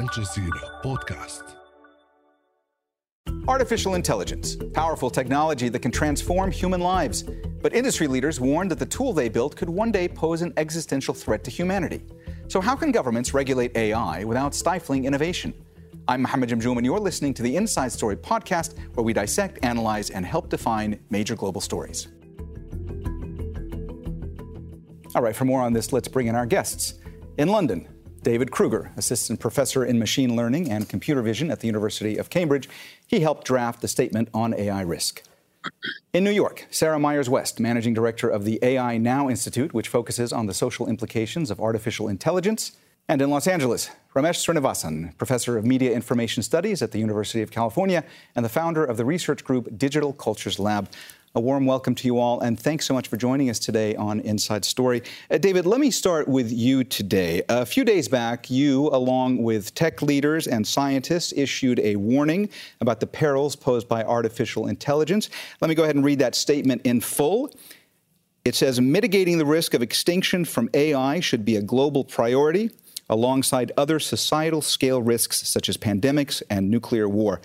الجزيرة بودكاست Artificial intelligence, powerful technology that can transform human lives. But industry leaders warned that the tool they built could one day pose an existential threat to humanity. So, how can governments regulate AI without stifling innovation? I'm Mohammed Jamjoom, and you're listening to the Inside Story podcast, where we dissect, analyze, and help define major global stories. All right, for more on this, let's bring in our guests. In London, David Krueger, assistant professor in machine learning and computer vision at the University of Cambridge. He helped draft the statement on AI risk. In New York, Sarah Myers West, managing director of the AI Now Institute, which focuses on the social implications of artificial intelligence. And in Los Angeles, Ramesh Srinivasan, professor of media information studies at the University of California and the founder of the research group Digital Cultures Lab. A warm welcome to you all, and thanks so much for joining us today on Inside Story. Uh, David, let me start with you today. A few days back, you, along with tech leaders and scientists, issued a warning about the perils posed by artificial intelligence. Let me go ahead and read that statement in full. It says mitigating the risk of extinction from AI should be a global priority alongside other societal scale risks such as pandemics and nuclear war.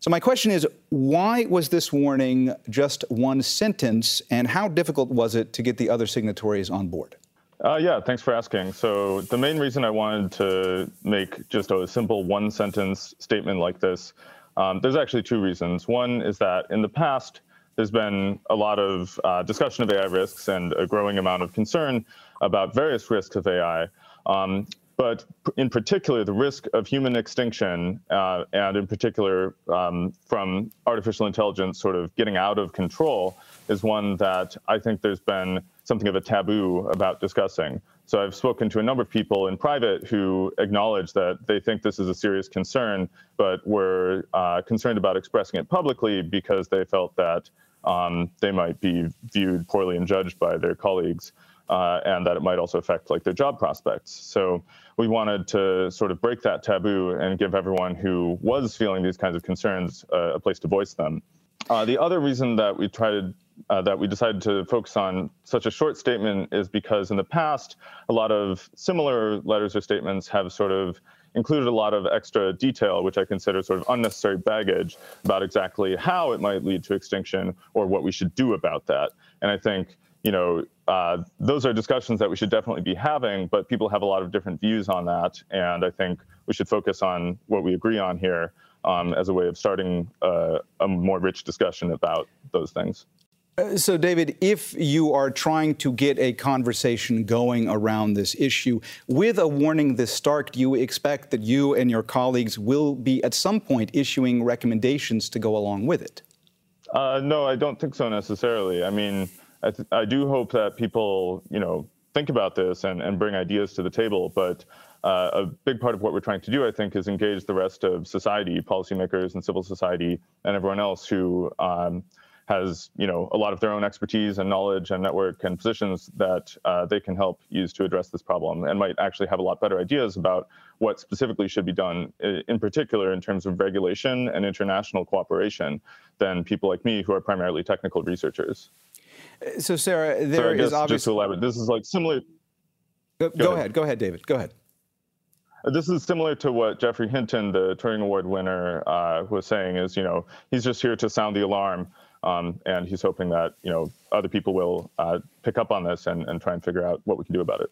So, my question is why was this warning just one sentence, and how difficult was it to get the other signatories on board? Uh, yeah, thanks for asking. So, the main reason I wanted to make just a simple one sentence statement like this, um, there's actually two reasons. One is that in the past, there's been a lot of uh, discussion of AI risks and a growing amount of concern about various risks of AI. Um, but in particular, the risk of human extinction, uh, and in particular um, from artificial intelligence sort of getting out of control, is one that I think there's been something of a taboo about discussing. So I've spoken to a number of people in private who acknowledge that they think this is a serious concern, but were uh, concerned about expressing it publicly because they felt that um, they might be viewed poorly and judged by their colleagues uh, and that it might also affect like their job prospects. So we wanted to sort of break that taboo and give everyone who was feeling these kinds of concerns uh, a place to voice them. Uh, the other reason that we tried uh, that we decided to focus on such a short statement is because in the past, a lot of similar letters or statements have sort of included a lot of extra detail, which I consider sort of unnecessary baggage about exactly how it might lead to extinction or what we should do about that. And I think you know, uh, those are discussions that we should definitely be having, but people have a lot of different views on that. And I think we should focus on what we agree on here um, as a way of starting uh, a more rich discussion about those things. Uh, so, David, if you are trying to get a conversation going around this issue, with a warning this stark, do you expect that you and your colleagues will be at some point issuing recommendations to go along with it? Uh, no, I don't think so necessarily. I mean, I, th- I do hope that people, you know, think about this and, and bring ideas to the table. But uh, a big part of what we're trying to do, I think, is engage the rest of society, policymakers and civil society, and everyone else who um, has, you know, a lot of their own expertise and knowledge and network and positions that uh, they can help use to address this problem, and might actually have a lot better ideas about what specifically should be done, in particular in terms of regulation and international cooperation, than people like me who are primarily technical researchers. So, Sarah, there so is obviously. Just to elaborate, this is like similar. Go, go ahead. ahead. Go ahead, David. Go ahead. Uh, this is similar to what Geoffrey Hinton, the Turing Award winner, uh, was saying. Is you know he's just here to sound the alarm, um, and he's hoping that you know other people will uh, pick up on this and, and try and figure out what we can do about it.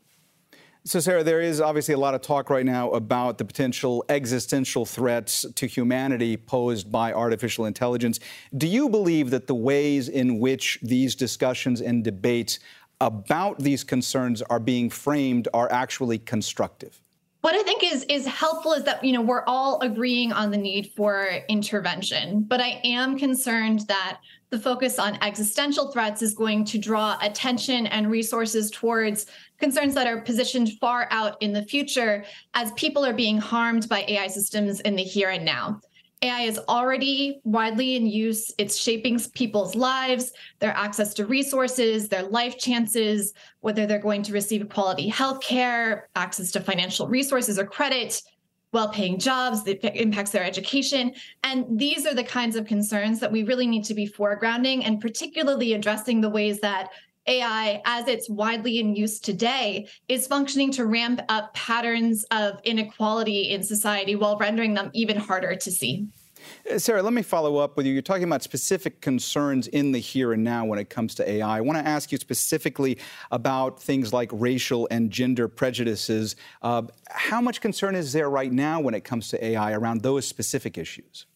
So, Sarah, there is obviously a lot of talk right now about the potential existential threats to humanity posed by artificial intelligence. Do you believe that the ways in which these discussions and debates about these concerns are being framed are actually constructive? What I think is is helpful is that you know we're all agreeing on the need for intervention, but I am concerned that the focus on existential threats is going to draw attention and resources towards concerns that are positioned far out in the future as people are being harmed by AI systems in the here and now. AI is already widely in use. It's shaping people's lives, their access to resources, their life chances, whether they're going to receive quality health care, access to financial resources or credit, well paying jobs that impacts their education. And these are the kinds of concerns that we really need to be foregrounding and particularly addressing the ways that AI, as it's widely in use today, is functioning to ramp up patterns of inequality in society while rendering them even harder to see. Uh, Sarah, let me follow up with you. You're talking about specific concerns in the here and now when it comes to AI. I want to ask you specifically about things like racial and gender prejudices. Uh, how much concern is there right now when it comes to AI around those specific issues?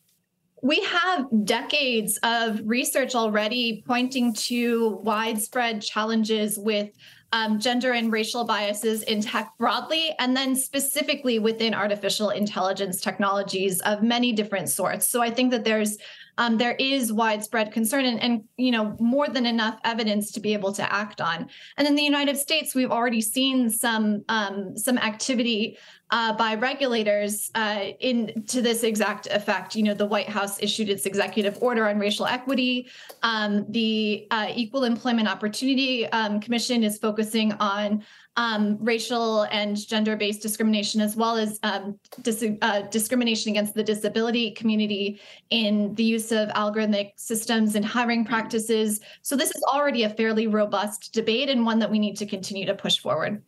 We have decades of research already pointing to widespread challenges with um, gender and racial biases in tech broadly, and then specifically within artificial intelligence technologies of many different sorts. So I think that there's um, there is widespread concern and, and you know more than enough evidence to be able to act on. And in the United States, we've already seen some um, some activity uh, by regulators uh, in to this exact effect. You know, the White House issued its executive order on racial equity. Um, the uh, Equal Employment Opportunity um, Commission is focusing on um, racial and gender-based discrimination, as well as um, dis- uh, discrimination against the disability community in the use of algorithmic systems and hiring practices. So this is already a fairly robust debate and one that we need to continue to push forward.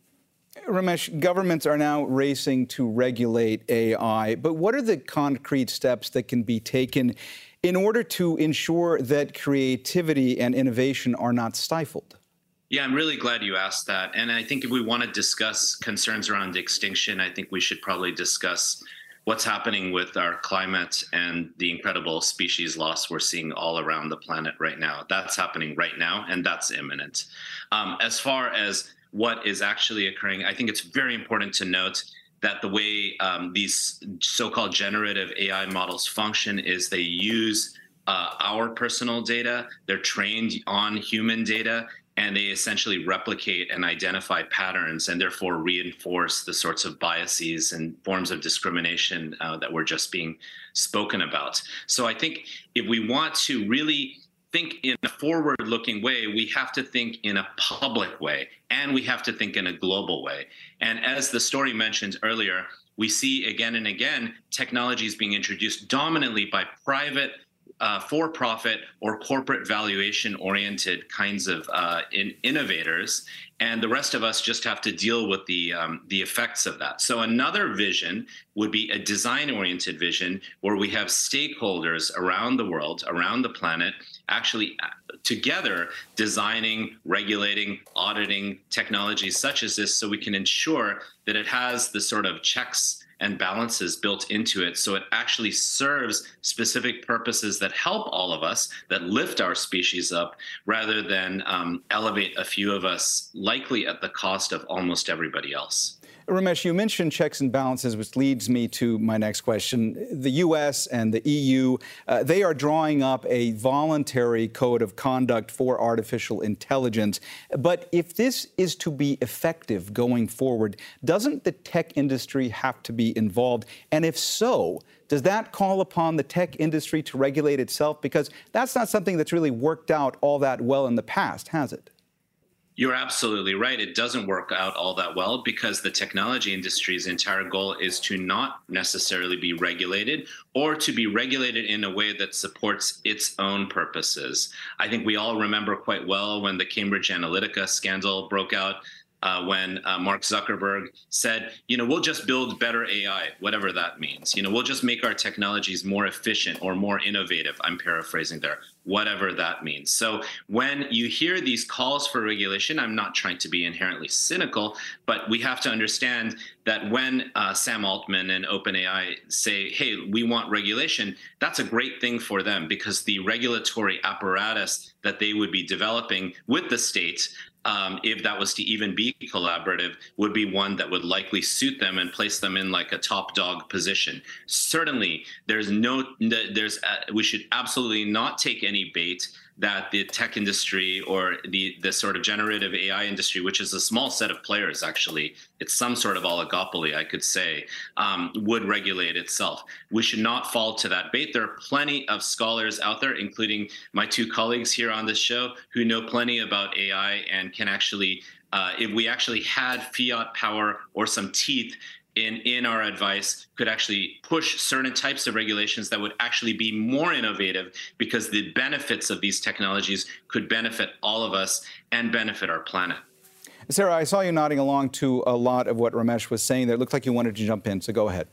Ramesh, governments are now racing to regulate AI, but what are the concrete steps that can be taken in order to ensure that creativity and innovation are not stifled? Yeah, I'm really glad you asked that. And I think if we want to discuss concerns around extinction, I think we should probably discuss what's happening with our climate and the incredible species loss we're seeing all around the planet right now. That's happening right now, and that's imminent. Um, as far as what is actually occurring, I think it's very important to note that the way um, these so-called generative AI models function is they use uh, our personal data. They're trained on human data, and they essentially replicate and identify patterns, and therefore reinforce the sorts of biases and forms of discrimination uh, that were just being spoken about. So I think if we want to really think in a forward looking way, we have to think in a public way and we have to think in a global way. And as the story mentioned earlier, we see again and again technologies being introduced dominantly by private uh, for profit or corporate valuation oriented kinds of uh, in innovators and the rest of us just have to deal with the um, the effects of that. So another vision would be a design oriented vision where we have stakeholders around the world around the planet actually uh, together designing regulating auditing technologies such as this so we can ensure that it has the sort of checks and balances built into it. So it actually serves specific purposes that help all of us, that lift our species up, rather than um, elevate a few of us, likely at the cost of almost everybody else. Ramesh, you mentioned checks and balances, which leads me to my next question. The U.S. and the EU, uh, they are drawing up a voluntary code of conduct for artificial intelligence. But if this is to be effective going forward, doesn't the tech industry have to be involved? And if so, does that call upon the tech industry to regulate itself? Because that's not something that's really worked out all that well in the past, has it? You're absolutely right. It doesn't work out all that well because the technology industry's entire goal is to not necessarily be regulated or to be regulated in a way that supports its own purposes. I think we all remember quite well when the Cambridge Analytica scandal broke out uh, when uh, Mark Zuckerberg said, you know, we'll just build better AI, whatever that means. You know, we'll just make our technologies more efficient or more innovative. I'm paraphrasing there, whatever that means. So when you hear these calls for regulation, I'm not trying to be inherently cynical, but we have to understand that when uh, Sam Altman and OpenAI say, hey, we want regulation, that's a great thing for them because the regulatory apparatus that they would be developing with the state um, if that was to even be collaborative, would be one that would likely suit them and place them in like a top dog position. Certainly, there's no, there's, uh, we should absolutely not take any bait that the tech industry or the the sort of generative AI industry, which is a small set of players, actually, it's some sort of oligopoly, I could say, um, would regulate itself. We should not fall to that bait. There are plenty of scholars out there, including my two colleagues here on this show, who know plenty about AI and can actually, uh, if we actually had fiat power or some teeth, in in our advice could actually push certain types of regulations that would actually be more innovative because the benefits of these technologies could benefit all of us and benefit our planet. Sarah, I saw you nodding along to a lot of what Ramesh was saying there. It looked like you wanted to jump in, so go ahead.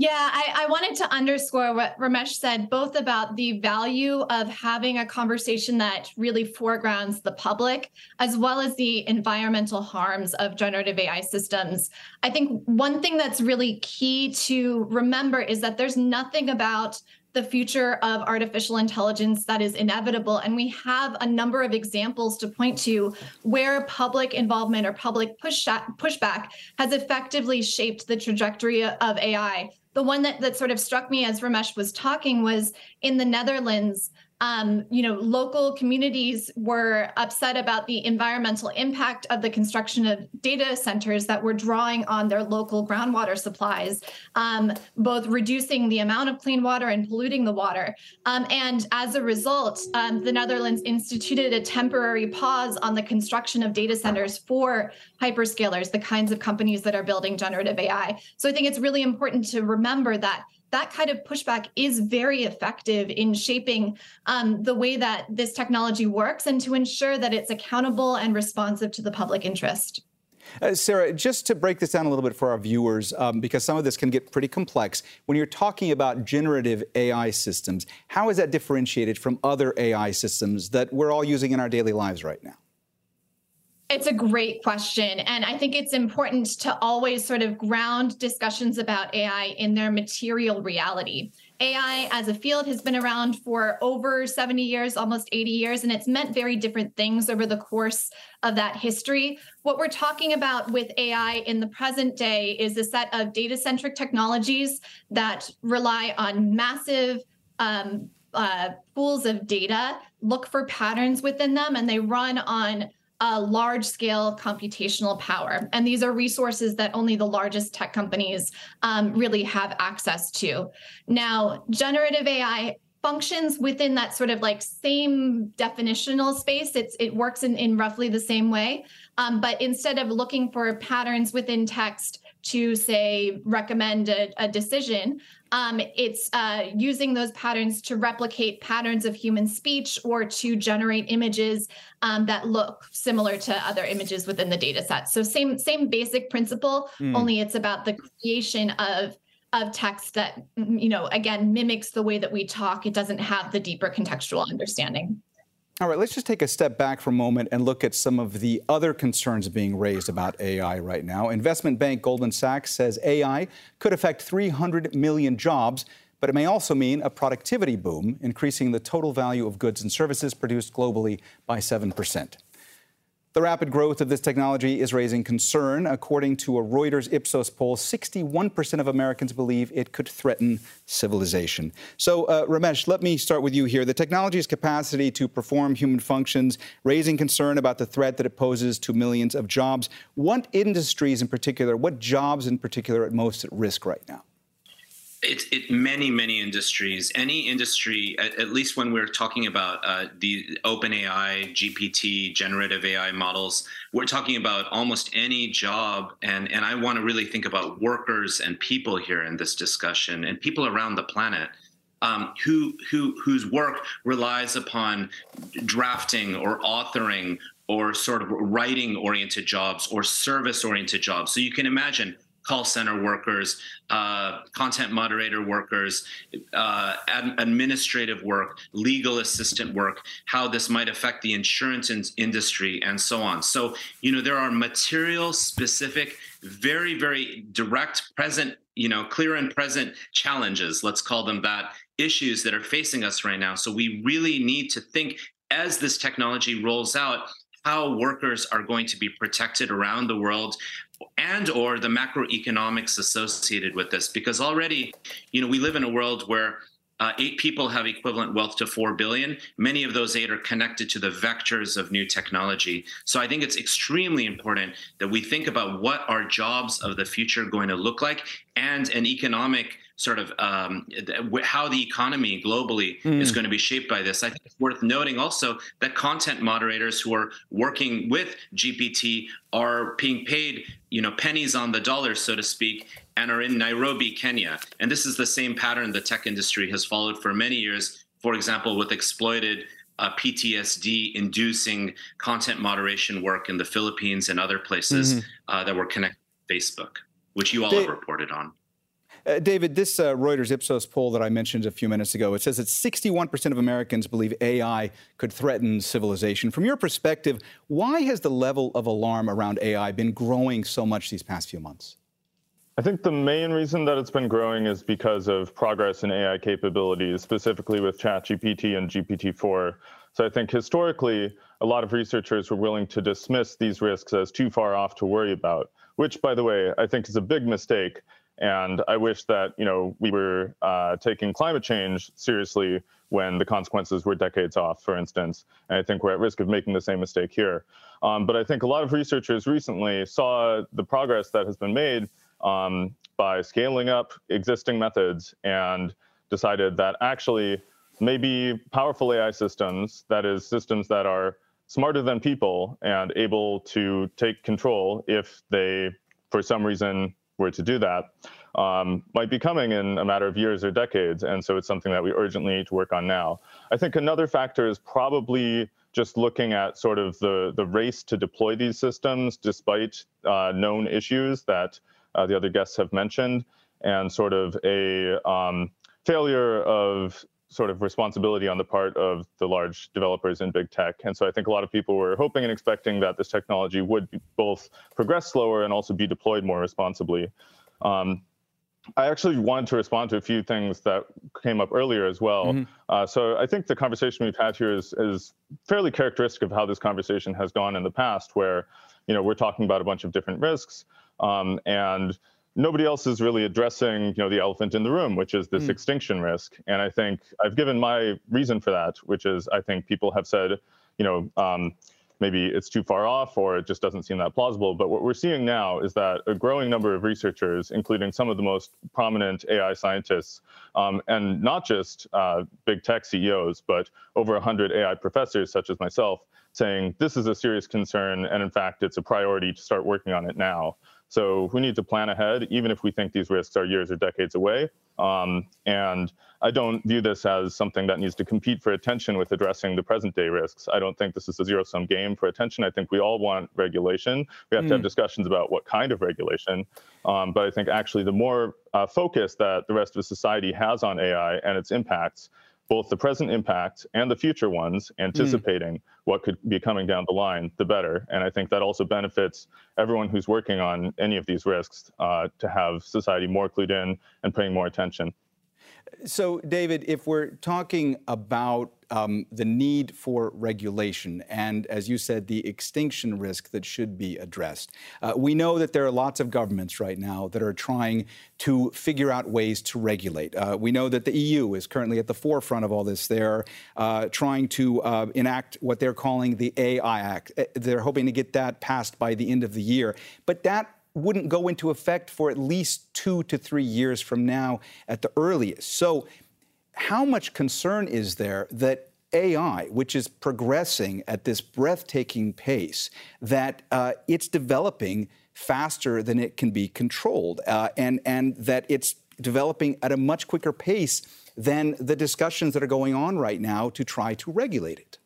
Yeah, I, I, wanted to underscore what Ramesh said, both about the value of having a conversation that really foregrounds the public, as well as the environmental harms of generative AI systems. I think one thing that's really key to remember is that there's nothing about the future of artificial intelligence that is inevitable. And we have a number of examples to point to where public involvement or public push pushback has effectively shaped the trajectory of AI the one that, that sort of struck me as Ramesh was talking was in the Netherlands, um, you know, local communities were upset about the environmental impact of the construction of data centers that were drawing on their local groundwater supplies, um, both reducing the amount of clean water and polluting the water. Um, and as a result, um, the Netherlands instituted a temporary pause on the construction of data centers for hyperscalers, the kinds of companies that are building generative AI. So I think it's really important to remember that that kind of pushback is very effective in shaping um, the way that this technology works and to ensure that it's accountable and responsive to the public interest. Uh, Sarah, just to break this down a little bit for our viewers, um, because some of this can get pretty complex, when you're talking about generative AI systems, how is that differentiated from other AI systems that we're all using in our daily lives right now? It's a great question. And I think it's important to always sort of ground discussions about AI in their material reality. AI as a field has been around for over 70 years, almost 80 years, and it's meant very different things over the course of that history. What we're talking about with AI in the present day is a set of data centric technologies that rely on massive um, uh, pools of data, look for patterns within them, and they run on uh, large scale computational power. And these are resources that only the largest tech companies um, really have access to. Now, generative AI functions within that sort of like same definitional space. It's it works in, in roughly the same way. Um, but instead of looking for patterns within text to say recommend a, a decision, um, it's uh, using those patterns to replicate patterns of human speech or to generate images um, that look similar to other images within the data set. So same same basic principle, mm. only it's about the creation of of text that you know again mimics the way that we talk. It doesn't have the deeper contextual understanding. All right, let's just take a step back for a moment and look at some of the other concerns being raised about AI right now. Investment bank Goldman Sachs says AI could affect 300 million jobs, but it may also mean a productivity boom, increasing the total value of goods and services produced globally by 7 percent. The rapid growth of this technology is raising concern. According to a Reuters Ipsos poll, 61% of Americans believe it could threaten civilization. So, uh, Ramesh, let me start with you here. The technology's capacity to perform human functions, raising concern about the threat that it poses to millions of jobs. What industries in particular, what jobs in particular, are most at risk right now? It's it many many industries any industry at, at least when we're talking about uh, the open ai gpt generative ai models we're talking about almost any job. And and i want to really think about workers and people here in this discussion and people around the planet um, who who whose work relies upon drafting or authoring or sort of writing oriented jobs or service oriented jobs. So you can imagine call center workers, uh, content moderator workers, uh, ad- administrative work, legal assistant work, how this might affect the insurance in- industry, and so on. So, you know, there are material specific, very, very direct, present, you know, clear and present challenges, let's call them that, issues that are facing us right now. So, we really need to think as this technology rolls out how workers are going to be protected around the world and or the macroeconomics associated with this because already you know we live in a world where uh, eight people have equivalent wealth to 4 billion. Many of those eight are connected to the vectors of new technology. So I think it's extremely important that we think about what our jobs of the future are going to look like and an economic sort of um, how the economy globally mm. is going to be shaped by this. I think it's worth noting also that content moderators who are working with GPT are being paid you know pennies on the dollar so to speak and are in Nairobi Kenya and this is the same pattern the tech industry has followed for many years for example with exploited uh, PTSD inducing content moderation work in the Philippines and other places mm-hmm. uh, that were connected to Facebook which you all they, have reported on uh, David, this uh, Reuters Ipsos poll that I mentioned a few minutes ago, it says that 61% of Americans believe AI could threaten civilization. From your perspective, why has the level of alarm around AI been growing so much these past few months? I think the main reason that it's been growing is because of progress in AI capabilities, specifically with ChatGPT and GPT-4. So I think historically, a lot of researchers were willing to dismiss these risks as too far off to worry about, which, by the way, I think is a big mistake and I wish that you know we were uh, taking climate change seriously when the consequences were decades off, for instance. And I think we're at risk of making the same mistake here. Um, but I think a lot of researchers recently saw the progress that has been made um, by scaling up existing methods and decided that actually maybe powerful AI systems, that is, systems that are smarter than people and able to take control if they, for some reason, were to do that um, might be coming in a matter of years or decades. And so it's something that we urgently need to work on now. I think another factor is probably just looking at sort of the, the race to deploy these systems despite uh, known issues that uh, the other guests have mentioned, and sort of a um, failure of sort of responsibility on the part of the large developers in big tech. And so I think a lot of people were hoping and expecting that this technology would both progress slower and also be deployed more responsibly. Um, I actually wanted to respond to a few things that came up earlier as well. Mm-hmm. Uh, so I think the conversation we've had here is, is fairly characteristic of how this conversation has gone in the past, where you know we're talking about a bunch of different risks, um, and nobody else is really addressing you know the elephant in the room which is this mm. extinction risk. And i think i've given my reason for that which is i think people have said you know um, maybe it's too far off or it just doesn't seem that plausible. But what we're seeing now is that a growing number of researchers including some of the most prominent ai scientists um, and not just uh, big tech ceos but over 100 ai professors such as myself saying this is a serious concern and in fact it's a priority to start working on it now so we need to plan ahead, even if we think these risks are years or decades away. Um, and I don't view this as something that needs to compete for attention with addressing the present day risks. I don't think this is a zero sum game for attention. I think we all want regulation. We have mm. to have hmm. discussions about what kind of regulation. Um, but I think actually the more uh, focus that the rest of society has on AI and its impacts, both the present impact and the future ones, anticipating mm. what could be coming down the line, the better. And I think that also benefits everyone who's working on any of these risks uh, to have society more clued in and paying more attention. So, David, if we're talking about um, the need for regulation and, as you said, the extinction risk that should be addressed, uh, we know that there are lots of governments right now that are trying to figure out ways to regulate. Uh, we know that the EU is currently at the forefront of all this. They're uh, trying to uh, enact what they're calling the AI Act. Uh, they're hoping to get that passed by the end of the year. But that wouldn't go into effect for at least two to three years from now at the earliest. So, how much concern is there that AI, which is progressing at this breathtaking pace, that uh, it's developing faster than it can be controlled, uh, and and that it's developing at a much quicker pace than the discussions that are going on right now to try to regulate it.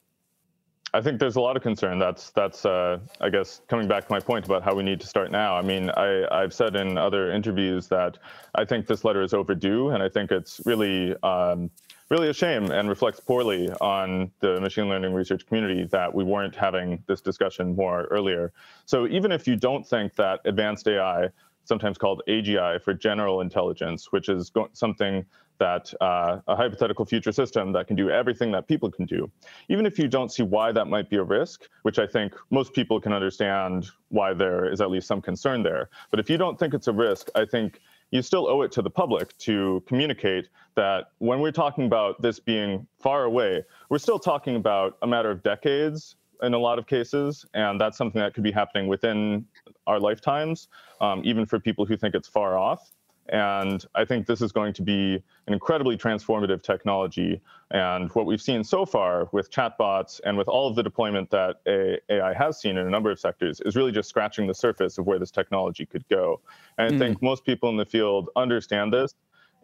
I think there's a lot of concern. That's that's uh, I guess coming back to my point about how we need to start now. I mean, I, I've said in other interviews that I think this letter is overdue, and I think it's really um, really a shame and reflects poorly on the machine learning research community that we weren't having this discussion more earlier. So even if you don't think that advanced AI, sometimes called AGI for general intelligence, which is something that uh, a hypothetical future system that can do everything that people can do. Even if you don't see why that might be a risk, which I think most people can understand why there is at least some concern there. But if you don't think it's a risk, I think you still owe it to the public to communicate that when we're talking about this being far away, we're still talking about a matter of decades in a lot of cases, and that's something that could be happening within our lifetimes, um, even for people who think it's far off. And I think this is going to be an incredibly transformative technology. And what we've seen so far with chatbots and with all of the deployment that AI has seen in a number of sectors is really just scratching the surface of where this technology could go. And I mm. think most people in the field understand this.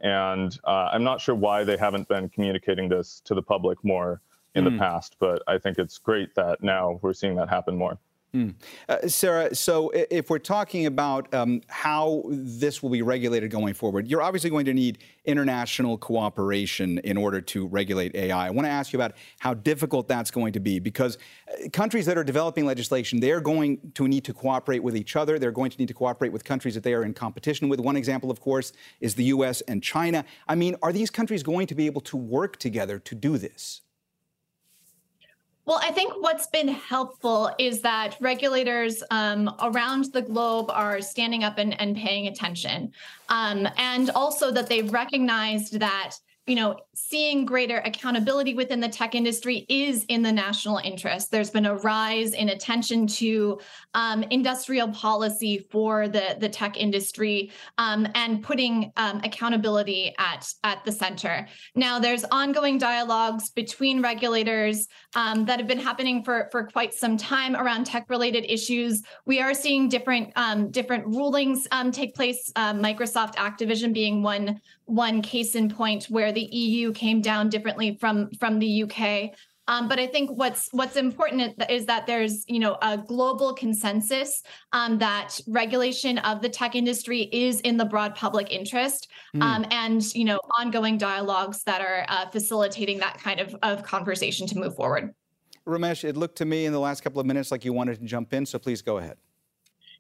And uh, I'm not sure why they haven't been communicating this to the public more in mm. the past, but I think it's great that now we're seeing that happen more. Mm. Uh, Sarah, so if we're talking about um, how this will be regulated going forward, you're obviously going to need international cooperation in order to regulate AI. I want to ask you about how difficult that's going to be because uh, countries that are developing legislation, they're going to need to cooperate with each other. They're going to need to cooperate with countries that they are in competition with. One example, of course, is the US and China. I mean, are these countries going to be able to work together to do this? Well, I think what's been helpful is that regulators um, around the globe are standing up and, and paying attention. Um, and also that they've recognized that you know, seeing greater accountability within the tech industry is in the national interest. There's been a rise in attention to um, industrial policy for the, the tech industry um, and putting um, accountability at, at the center. Now, there's ongoing dialogues between regulators um, that have been happening for, for quite some time around tech-related issues. We are seeing different um, different rulings um, take place. Uh, Microsoft Activision being one one case in point where the EU came down differently from from the UK. Um, but I think what's what's important is that there's you know a global consensus um, that regulation of the tech industry is in the broad public interest, mm. um, and you know ongoing dialogues that are uh, facilitating that kind of, of conversation to move forward. Ramesh, it looked to me in the last couple of minutes like you wanted to jump in, so please go ahead.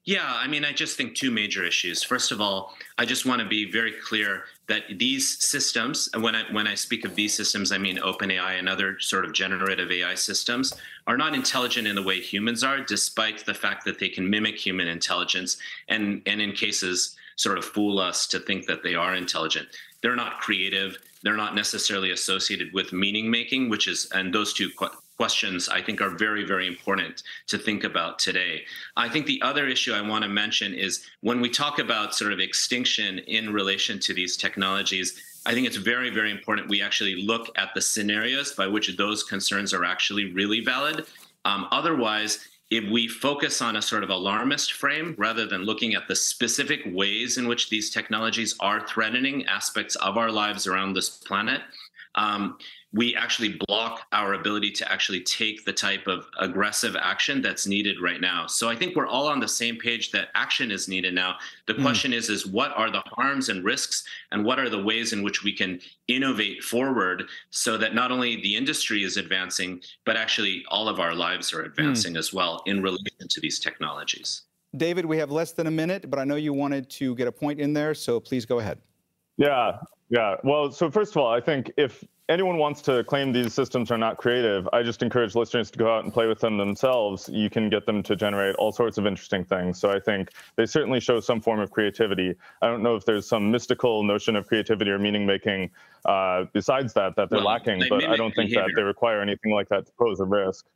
Yeah, I mean, I just think two major issues. First of all, I just want to be very clear that these systems, when I when I speak of these systems, I mean OpenAI and other sort of generative AI systems, are not intelligent in the way humans are, despite the fact that they can mimic human intelligence and and in cases sort of fool us to think that they are intelligent. They're not creative. They're not necessarily associated with meaning making, which is and those two questions I think are very, very important to think about today. I think the other issue I want to mention is when we talk about sort of extinction in relation to these technologies, I think it's very, very important we actually look at the scenarios by which those concerns are actually really valid. Um, otherwise, if we focus on a sort of alarmist frame rather than looking at the specific ways in which these technologies are threatening aspects of our lives around this planet, um, we actually block our ability to actually take the type of aggressive action that's needed right now. So I think we're all on the same page that action is needed now. The mm. question is is what are the harms and risks and what are the ways in which we can innovate forward so that not only the industry is advancing but actually all of our lives are advancing mm. as well in relation to these technologies. David, we have less than a minute, but I know you wanted to get a point in there, so please go ahead. Yeah, yeah. Well, so first of all, I think if anyone wants to claim these systems are not creative, I just encourage listeners to go out and play with them themselves. You can get them to generate all sorts of interesting things. So I think they certainly show some form of creativity. I don't know if there's some mystical notion of creativity or meaning making uh, besides that that they're well, lacking, they but I don't think behavior. that they require anything like that to pose a risk.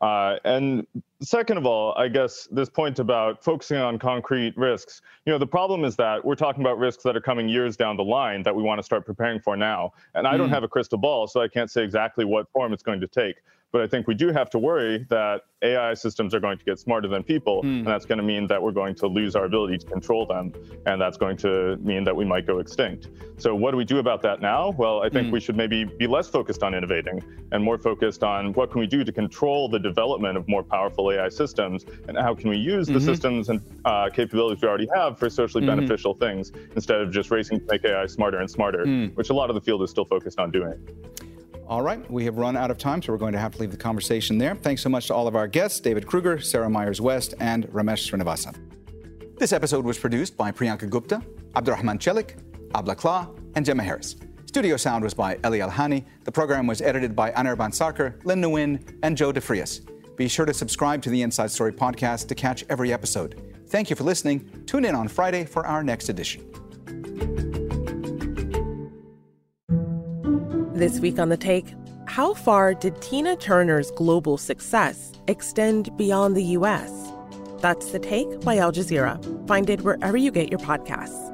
Uh, and second of all, I guess this point about focusing on concrete risks, you know, the problem is that we're talking about risks that are coming years down the line that we want to start preparing for now. And I mm. don't have a crystal ball, so I can't say exactly what form it's going to take. But I think we do have to worry that AI systems are going to get smarter than people, mm. and that's going to mean that we're going to lose our ability to control them, and that's going to mean that we might go extinct. So, what do we do about that now? Well, I think mm. we should maybe be less focused on innovating and more focused on what can we do to control the development of more powerful AI systems, and how can we use mm-hmm. the systems and uh, capabilities we already have for socially mm-hmm. beneficial things instead of just racing to make AI smarter and smarter, mm. which a lot of the field is still focused on doing. All right, we have run out of time, so we're going to have to leave the conversation there. Thanks so much to all of our guests David Krueger, Sarah Myers West, and Ramesh Srinivasan. This episode was produced by Priyanka Gupta, Abdurrahman Chelik, Abla Kla, and Gemma Harris. Studio sound was by Eli Alhani. The program was edited by Anirban Sarkar, Lynn Nguyen, and Joe DeFrias. Be sure to subscribe to the Inside Story podcast to catch every episode. Thank you for listening. Tune in on Friday for our next edition. This week on The Take, how far did Tina Turner's global success extend beyond the U.S.? That's The Take by Al Jazeera. Find it wherever you get your podcasts.